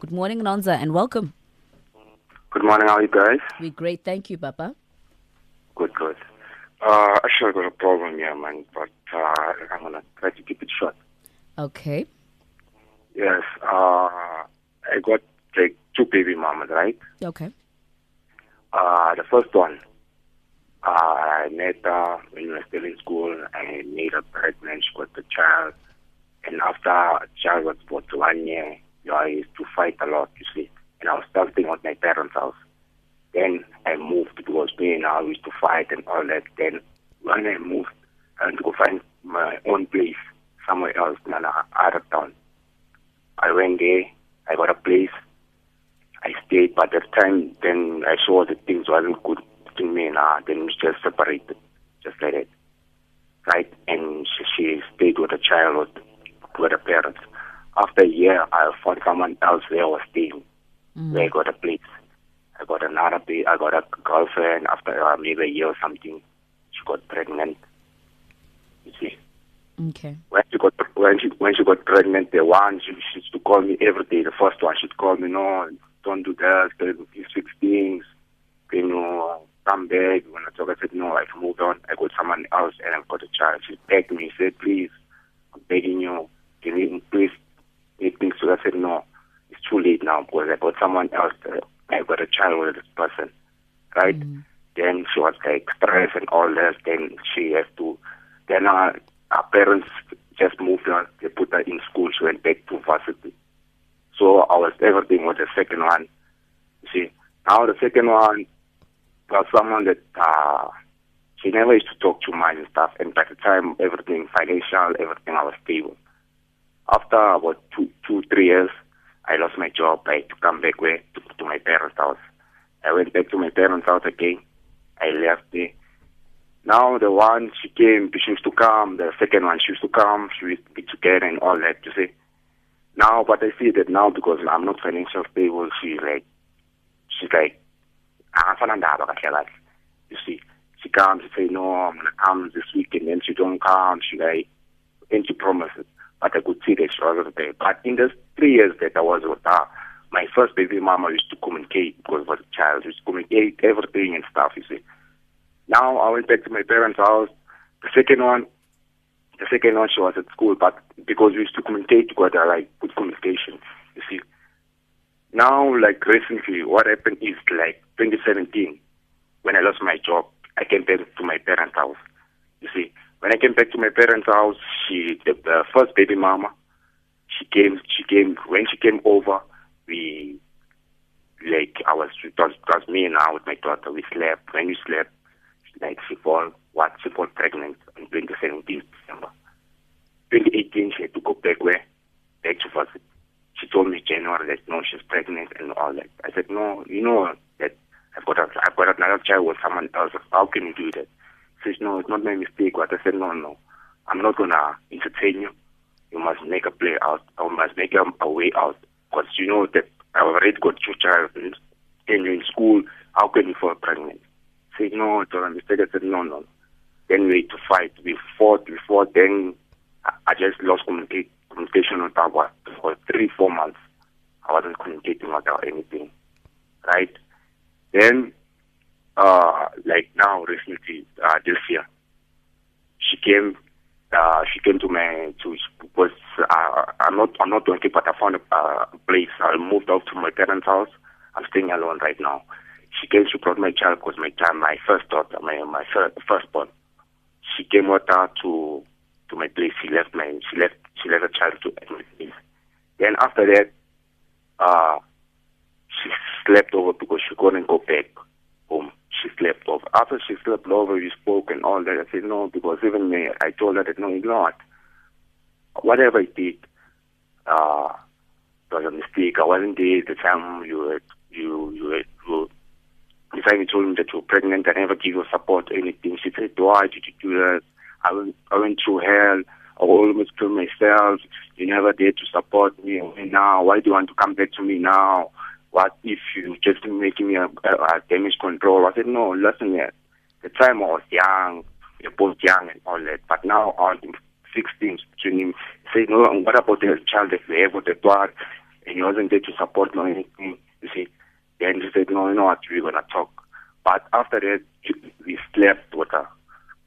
Good morning, Nonza, and welcome. Good morning, how are you guys? We're great. Thank you, Papa. Good, good. Uh, actually, I got a problem here, man, but uh, I'm gonna try to keep it short. Okay. Yes, uh, I got like two baby mamas, right? Okay. Uh, the first one, uh, I met her when we were still in school. I made her pregnant. She got the child, and after a child was about one year, you know, I used to fight a lot, you see, and I was still staying at my parents' house. Then I moved because me and I used to fight and all that. Then when I moved, I went to go find my own place somewhere else in another town. I went there. I got a place. I stayed, but at the time, then I saw that things wasn't good between me and her. Then we just separated, just like that, right? And she, she stayed with the child with, with her parents. After a year, I found someone else where I was staying, where I got a place. I got another place. I got a girlfriend. After uh, maybe a year or something, she got pregnant. You see Okay. when she got when she when she got pregnant, the one she, she used to call me every day. The first one she'd call me, no, don't do that. These fix things. You know, come back. When I talk, I said no. I've moved on. I got someone else, and I've got a child. She begged me, said, please, I'm begging you, can you please make things so? I said no. It's too late now because I got someone else. Uh, I got a child with this person, right? Then she was like stressed and all that. Then she has to. Then uh, her parents just moved her. They put her in school. She went back to varsity. So I was everything was the second one. You see, now the second one was someone that uh, she never used to talk too much and stuff. And by the time everything financial, everything I was stable. After about two, two, three years, I lost my job. I had to come back where to, to my parents' house. I went back to my parents' house again. I left there. Now the one she came, she used to come. The second one she used to come. She used to be together and all that. You see. Now, but I see that now because I'm not financially stable. She like, she's like, "Angafana ndaba kahle kahle." You see, she comes. She say, "No, I'm gonna come this week," and then she don't come. She like, and she promises. But I could see she wasn't there. But in the three years that I was with her, my first baby mama used to communicate because I was a child. Used to communicate everything and stuff. You see. Now I went back to my parents' house. The second one, the second one she was at school, but because we used to communicate together, like good communication, you see. Now, like recently, what happened is like 2017, when I lost my job, I came back to my parents' house. You see, when I came back to my parents' house, she, the, the first baby mama, she came, she came, when she came over, we, like, I was, it was, it was me and I with my daughter, we slept. When we slept, like she fall what she fall pregnant in 2017 December. 2018 she had to go back where back to varsity. She told me January that no she's pregnant and all that. I said no, you know that I've got a, I've got another child with someone else. How can you do that? Says no, it's not my mistake. But I said no, no, I'm not gonna entertain you. You must make a play out. I must make a, a way out because you know that I've already got two child and you're in school. How can you fall pregnant? said, no, it's not a mistake. I said, no, no. Then we had to fight. We fought, we fought. Then I, just lost communicate, communication with for, for three, four months. I wasn't communicating with her anything, right? Then, uh, like now, recently, uh, this year, she came, uh, she came to my, to, because uh, I'm not, I'm not working, but I found a uh, place. I moved out to my parents' house. I'm staying alone right now she came, she brought my child because my child, my first daughter, my my first, firstborn. She came with her to to my place. She left my she left she left a child to my place. Then after that, uh, she slept over because she couldn't go back. She slept over. After she slept over, we spoke and all that. I said no because even me, I told her that no, you know what? Whatever I did, uh, was a mistake. I wasn't there the time you had you you had you if I told him that you're pregnant, I never give you support or anything. She said, why did you do that? I went, I went through hell. I almost killed myself. You never did to support me. Now, why do you want to come back to me now? What if you just making me a, a, a damage control? I said, no, listen here. The time I was young, we're both young and all that. But now, fix things between him. Say, no, what about the child that we have with the daughter? and he wasn't there to support me or anything. You see, then she said, no, you know what, we're gonna talk. But after that, we slept with her.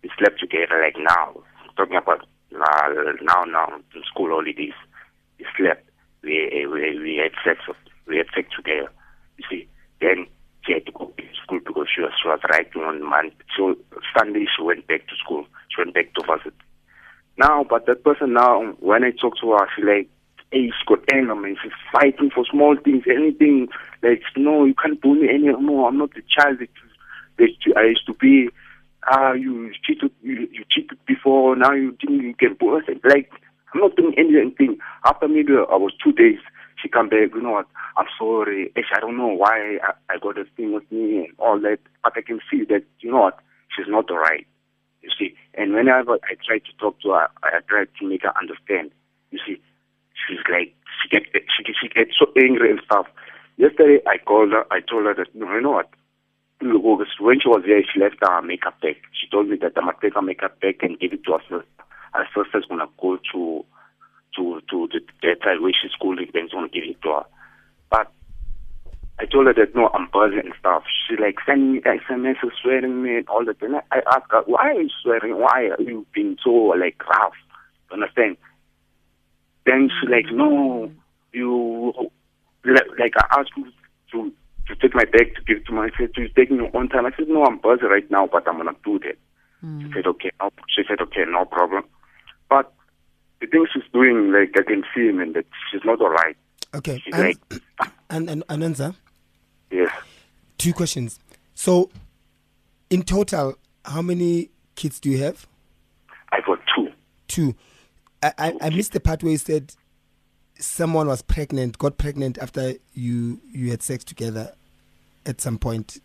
We slept together like now. Talking about uh, now, now, school holidays. We slept. We, we, we had sex. We had sex together. You see, then she had to go to school because she was, she was writing on month. So Sunday she went back to school. She went back to varsity. Now, but that person now, when I talk to her, she like, hey, she's got anger, man. She's fighting for small things, anything. Like, no, you can't do me anymore. I'm not the child that, I used to be. Ah, you cheated, you, you cheated before. Now you think you can do it. Like, I'm not doing anything. After maybe I was two days, she come back. You know what? I'm sorry. I don't know why I, I got a thing with me and all that, but I can see that you know what? She's not alright. You see, and whenever I try to talk to her, I try to make her understand. You see, she's like she get she she so angry and stuff. Yesterday I called her. I told her that no, you know what? When she was there, she left her makeup bag. She told me that I'm gonna take her makeup bag and give it to her sister. Her sister's gonna go to to to the that where she's schooling, then she's gonna give it to her. But I told her that no, I'm buzzing and stuff. She like sending me SMS, swearing me and all that. And I asked her, why are you swearing? Why are you being so like rough? Understand? Then she like, no, you like I asked you to to take my bag to give it to my. I said, you're taking your own time. I said, no, I'm buzzing right now, but I'm gonna do that. Mm. She said, okay. No, she said, okay, no problem. But the things she's doing, like I can see, man, that she's not alright. Okay. She's and, like, and, and Ananza. Yes. Two questions. So, in total, how many kids do you have? I got two. Two. I, I, I missed the part where you said someone was pregnant, got pregnant after you you had sex together at some point,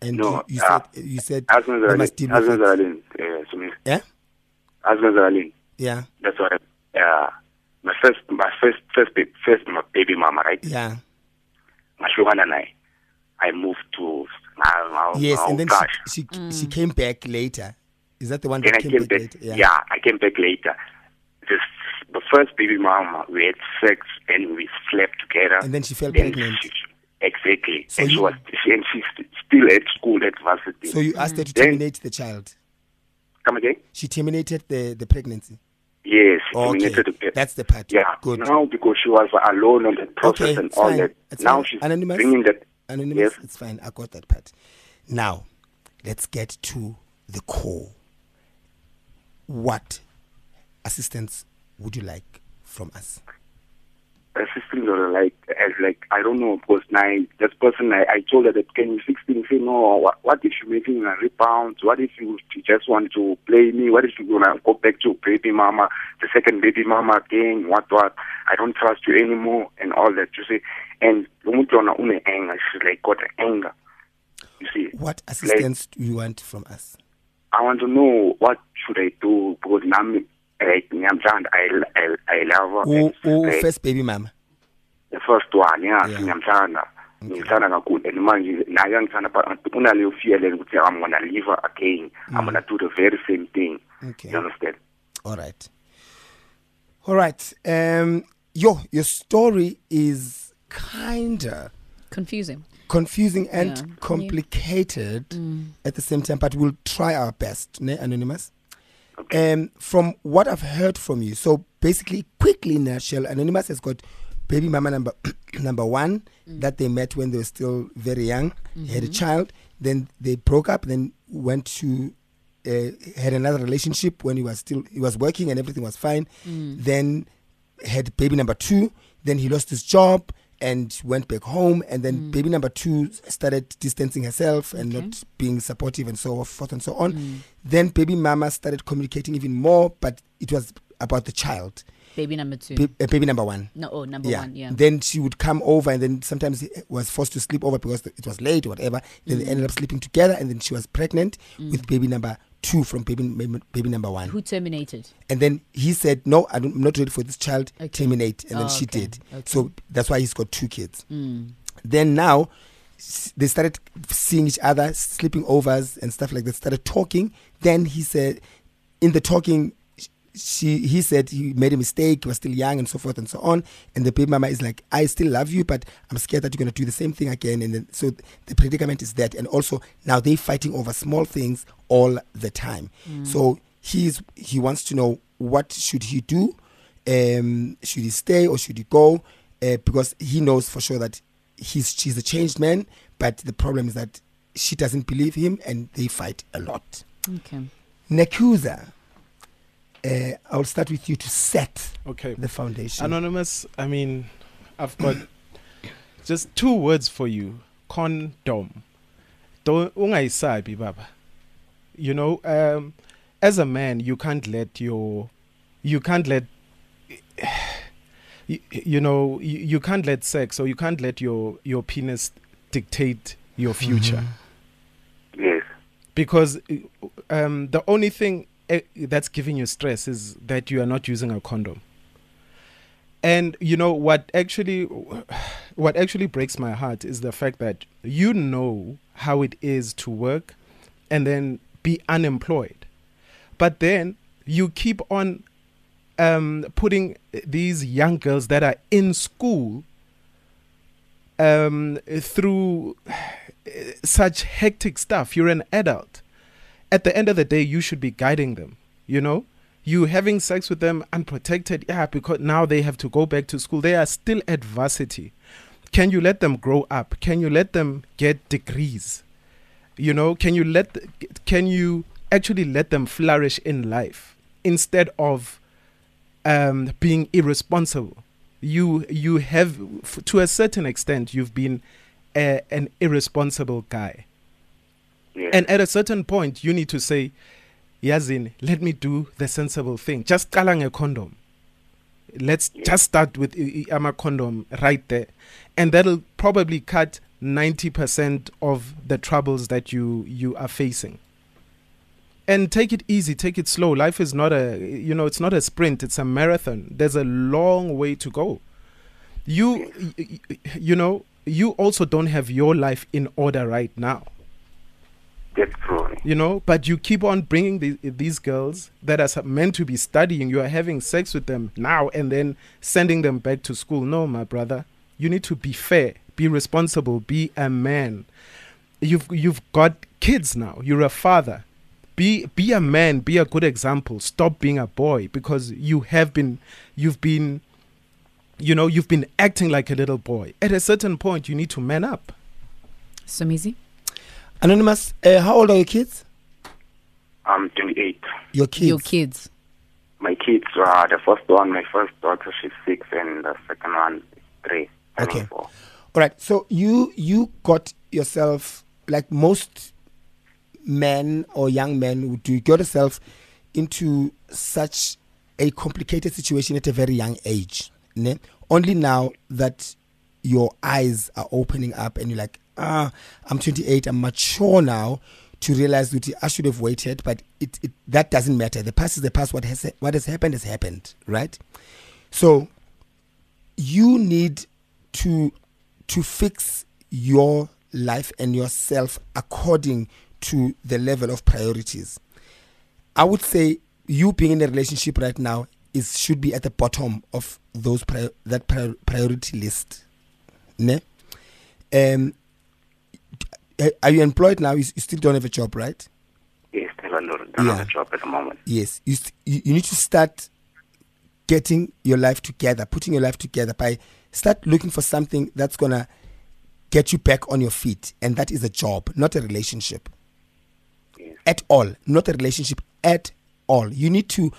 and no, you, you uh, said you said they must deal. Yeah. Yeah. Yeah. That's what. Yeah. My first, my first, first, baby, first my baby mama, right? Yeah. Mashugana and I, I moved to. Uh, yes, uh, and then gosh. she she, mm. she came back later. Is that the one then that I came, came back, back, later? Yeah. yeah, I came back later. This the first baby mama, we had sex and we slept together. And then she fell then pregnant. She, exactly. So and you- she was, she, and she's still at school at varsity. So you asked her to Then- terminate the child. Come again? She terminated the, the pregnancy. Yes, Okay, that's the part. Yeah, Good. now because she was alone on the process Okay, and all fine. that. It's now fine. she's Anonymous? bringing that. Anonymous, Yes. it's fine. I got that part. Now, let's get to the core. What assistance would you like from us? Like, as like, I don't know, because now this person, I, I told her that can you fix things? Say, no, what, what if you're making a rebound? What if you, you just want to play me? What if you're going to go back to baby mama, the second baby mama again? What, what? I don't trust you anymore and all that, you see. And Lumutona une anger, she's like, got anger. You see, What assistance do you want from us? I want to know what should I do because now, like, I, I, I love her. And, oh like, first baby mama. The first one yeah, Yeah. ngiyamthanda ngithanda kakhulu and manje naye angithanda but unaleyo feeling ukuthi i'm gonna leave her again i'm gonna do the very same thing Okay. you understand All right. All right. Um, yo, your story is kinda Confusing. confusing and Yeah. Can you- complicated at the same time, but we'll try our best, ne, Anonymous? okay Um, from what I've heard from you, so basically, quickly in nutshell, Anonymous has got baby mama number number one mm. that they met when they were still very young. He had a mm-hmm. child, then they broke up, then went to uh, had another relationship when he was still he was working and everything was fine. Mm. Then had baby number two. Then he lost his job and went back home. And then mm. baby number two started distancing herself and Okay. not being supportive and so forth and so on. Then baby mama started communicating even more, but it was about the child, Baby number two. ba- uh, baby number one. no, oh, number Yeah. one. Yeah. Then she would come over, and then sometimes he was forced to sleep over because it was late or whatever. Then they ended up sleeping together, and then she was pregnant with baby number two from baby baby number one. Who terminated? And then he said, "No, I'm not ready for this child. Okay. Terminate." And then Oh, she okay. did. Okay. So that's why he's got two kids. Mm. Then now they started seeing each other, sleeping overs and stuff like that. Started talking. Then he said, in the talking, she he said he made a mistake, he was still young and so forth and so on. And the baby mama is like, I still love you, but I'm scared that you're gonna do the same thing again. And then so the predicament is that. And also now they're fighting over small things all the time. So he's he wants to know what should he do? Um, should he stay or should he go? Uh, because he knows for sure that he's she's a changed man, but the problem is that she doesn't believe him and they fight a lot. Okay. Nakuza, uh, I'll start with you to set Okay. the foundation. Anonymous, I mean, I've got just two words for you. Condom. Don't ungayisabi baba. You know, um, as a man, you can't let your you can't let you, you know you, you can't let sex or you can't let your your penis dictate your future Yes. because um, the only thing that's giving you stress is that you are not using a condom and you know what actually what actually breaks my heart is the fact that you know how it is to work and then be unemployed but then you keep on um, putting these young girls that are in school um, through such hectic stuff. You're an adult. At the end of the day, you should be guiding them. You know, you having sex with them unprotected, yeah, because now they have to go back to school. They are still at varsity. Can you let them grow up? Can you let them get degrees? You know, can you let can you actually let them flourish in life instead of um, being irresponsible? You you have to a certain extent you've been a, an irresponsible guy. Yes. And at a certain point, you need to say, Yazin, let me do the sensible thing. Just kalang a condom. Let's just start with ama condom right there. And that'll probably cut 90% of the troubles that you, you are facing. And take it easy, take it slow. Life is not a, you know, it's not a sprint, it's a marathon. There's a long way to go. You, you know, you also don't have your life in order right now That's true. you know but you keep on bringing the, these girls that are meant to be studying. You are having sex with them now and then sending them back to school. No my brother you need to be fair be responsible be a man. You've you've got kids now. You're a father. Be be a man be a good example. Stop being a boy because you have been you've been you know you've been acting like a little boy. At a certain point you need to man up. Somizi? Anonymous, uh, how old are your kids? I'm 28. Your kids. Your kids. My kids are the first one, my first daughter, she's six, and the second one is three. Okay. four. All right. So you you got yourself like most men or young men would do. You got yourself into such a complicated situation at a very young age. Ne? Only now that your eyes are opening up and you're like, ah, I'm 28, I'm mature now to realize that I should have waited, but it, it that doesn't matter. The past is the past. What has what has happened has happened, right? So you need to to fix your life and yourself according to the level of priorities. I would say you being in a relationship right now is should be at the bottom of those that pri- priority list. Ne? Um, Eh, are you employed now? You, still don't have a job, right? Yes, still don't have Yeah. a job at the moment. Yes, you, st- you you need to start getting your life together, putting your life together by start looking for something that's gonna get you back on your feet, and that is a job, not a relationship Yes. at all, not a relationship at all. You need to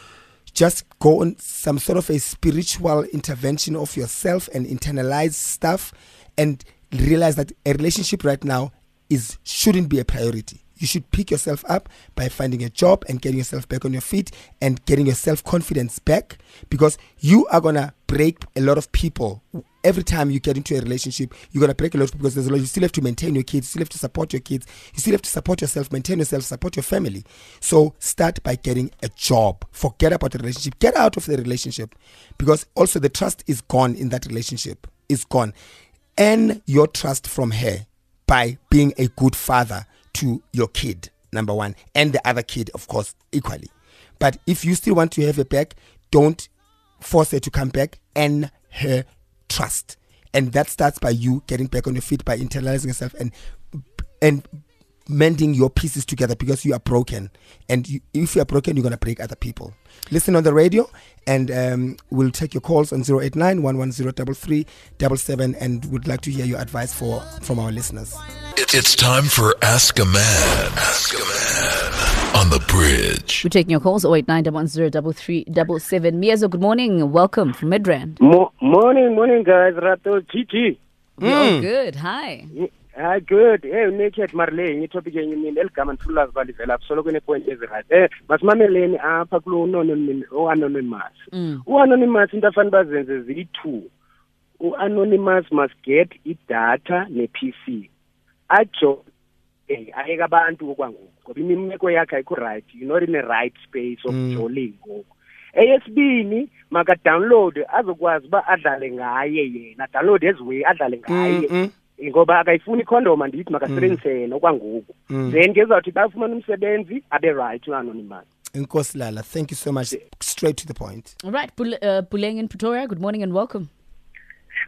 just go on some sort of a spiritual intervention of yourself and internalize stuff and realize that a relationship right now is shouldn't be a priority. You should pick yourself up by finding a job and getting yourself back on your feet and getting your self confidence back because you are gonna break a lot of people every time you get into a relationship. You're gonna break a lot because there's a lot. You still have to maintain your kids. You still have to support your kids. You still have to support yourself, maintain yourself, support your family. So start by getting a job. Forget about the relationship. Get out of the relationship because also the trust is gone in that relationship. Is gone. Earn your trust from her by being a good father to your kid, number one, and the other kid, of course, equally. But if you still want to have her back, don't force her to come back and her trust. And that starts by you getting back on your feet by internalizing yourself and and mending your pieces together because you are broken. And you, if you are broken, you're gonna break other people. Listen on the radio, and um, we'll take your calls on 089 110 and would like to hear your advice for from our listeners. It's time for Ask a Man. Ask a Man on the bridge. We're taking your calls 089 110 Miazo, good morning. Welcome from Midrand. Mo- morning, morning, guys. Rato GG. We're all good. Hi. Hi, good. Hey, naked Marlene, itopic yenye mina eligama nifuna balivela soloko nepoint ezi-right. Eh masimameleni apha kulo unononym- u-anonymous. U-anonymous into afane bazenze ziyi-two u-anonymous must get idatha ne-pc ajo eh ayeke abantu okwangoku ngoba imimeko yakhe ayikho right you're not in a right space of joling ngoku. Eyesibini makadownload azokwazi uba adlale ngaye yena download as way adlale ngaye. Ngoba akayifuni ikhondom andithi makasebenzise yena okwangoku then ke zawuthi xa ufumana umsebenzi abe right u-anonymous Nkosi Lala, thank you so much. Straight to the point. All right. Bul- uh, Buleng in Pretoria, good morning and welcome.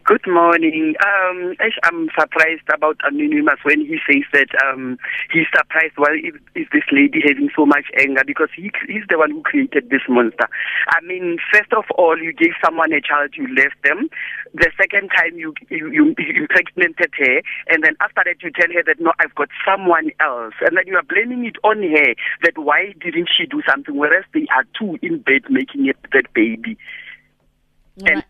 Good morning. Um, I'm surprised about Anonymous when he says that um, he's surprised why is, is this lady having so much anger because he, he's the one who created this monster. I mean, first of all, you gave someone a child, you left them. The second time, you you you, you pregnanted her, and then after that, you tell her that no, I've got someone else, and then you are blaming it on her. That why didn't she do something? Whereas they are two in bed making it that baby. All And-.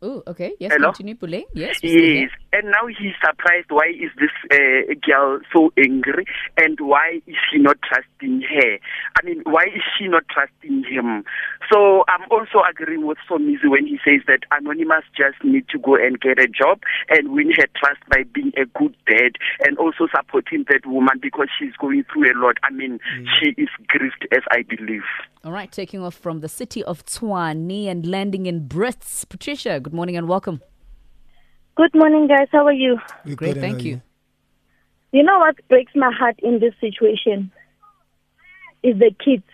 Oh, okay. Yes, Hello? continue, Buleng. Yes. we're still here. Yes, and now he's surprised. Why is this uh, girl so angry, and why is she not trusting her? I mean, why is she not trusting him? So I'm also agreeing with Somizi when he says that Anonymous just need to go and get a job and win her trust by being a good dad and also supporting that woman because she's going through a lot. I mean, she is grieved, as I believe. All right. Taking off from the city of Tshwane and landing in Brits. Patricia, good morning and welcome. Good morning, guys. How are you? We're Great, good, thank how are you. You know what breaks my heart in this situation is the kids,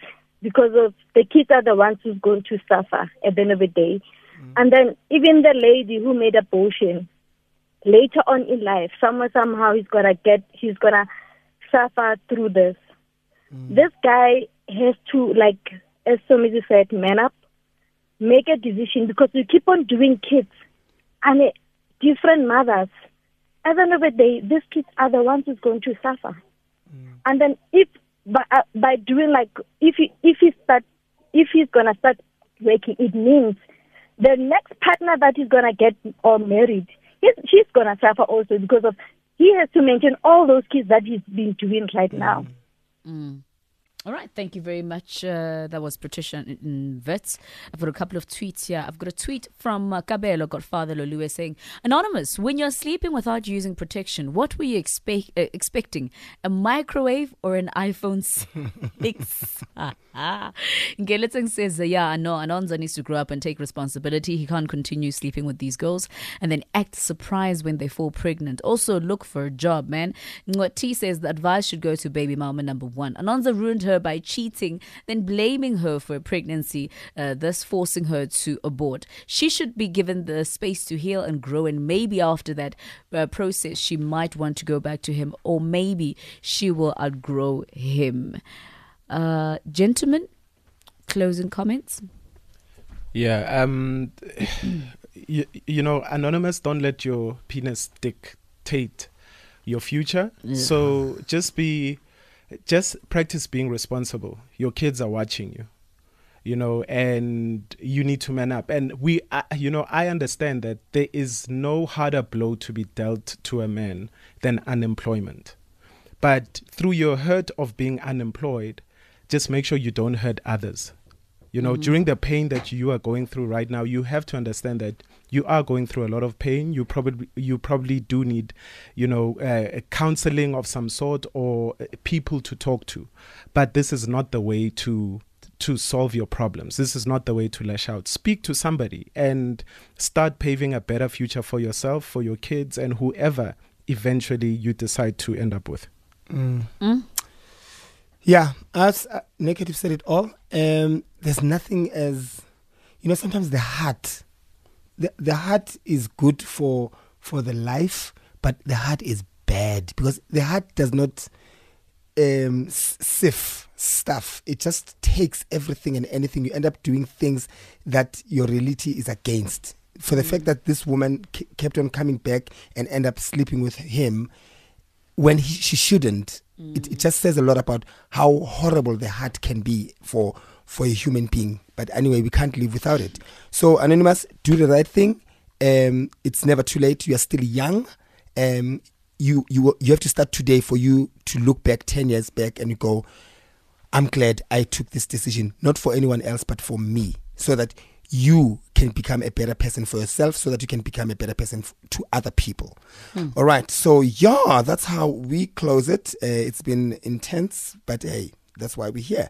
because of the kids are the ones who's going to suffer at the end of the day. Mm. And then even the lady who made abortion, later on in life, somewhere somehow he's gonna get, he's gonna suffer through this. Mm. This guy has to, like, as somebody said, man up, make a decision because we keep on doing kids and uh, different mothers. At the end of the day, these kids are the ones who's going to suffer. And then if by, uh, by doing like if he if he start if he's gonna start working, it means the next partner that he's gonna get or married, he's, she's gonna suffer also because of he has to maintain all those kids that he's been doing right now. All right, thank you very much. Uh, that was Patricia in I've got a couple of tweets here. I've got a tweet from uh, Kabelo, Godfather Lolue, saying, Anonymous, when you're sleeping without using protection, what were you expect, uh, expecting? A microwave or an iPhone 6? Ngeletseng says, uh, yeah, no, Anonza needs to grow up and take responsibility. He can't continue sleeping with these girls and then act surprised when they fall pregnant. Also, look for a job, man. T says the advice should go to baby mama number one. Anonza ruined her by cheating, then blaming her for a pregnancy, uh, thus forcing her to abort. She should be given the space to heal and grow, and maybe after that uh, process, she might want to go back to him, or maybe she will outgrow him. Uh, gentlemen, closing comments. Yeah. Um. you, you know, anonymous. Don't let your penis dictate your future. So just be, just practice being responsible. Your kids are watching you. You know, and you need to man up. And we, uh, you know, I understand that there is no harder blow to be dealt to a man than unemployment. But through your hurt of being unemployed, just make sure you don't hurt others. You know, during the pain that you are going through right now, you have to understand that you are going through a lot of pain. You probably you probably do need, you know, uh, counseling of some sort or uh, people to talk to. But this is not the way to to solve your problems. This is not the way to lash out. Speak to somebody and start paving a better future for yourself, for your kids, and whoever eventually you decide to end up with. Yeah, as uh, Naked, you've said it all. Um, there's nothing as, you know, sometimes the heart, the, the heart is good for for the life, but the heart is bad because the heart does not um, sift stuff. It just takes everything and anything. You end up doing things that your reality is against. For the fact that this woman k- kept on coming back and end up sleeping with him when he, she shouldn't, it, it just says a lot about how horrible the heart can be for for a human being. But anyway, we can't live without it. So anonymous, do the right thing. Um, it's never too late. You are still young. Um, you you you have to start today for you to look back ten years back and you go, I'm glad I took this decision, not for anyone else, but for me, so that you can become a better person for yourself, so that you can become a better person f- to other people. All right. So, yeah, that's how we close it. Uh, it's been intense, but hey, that's why we're here.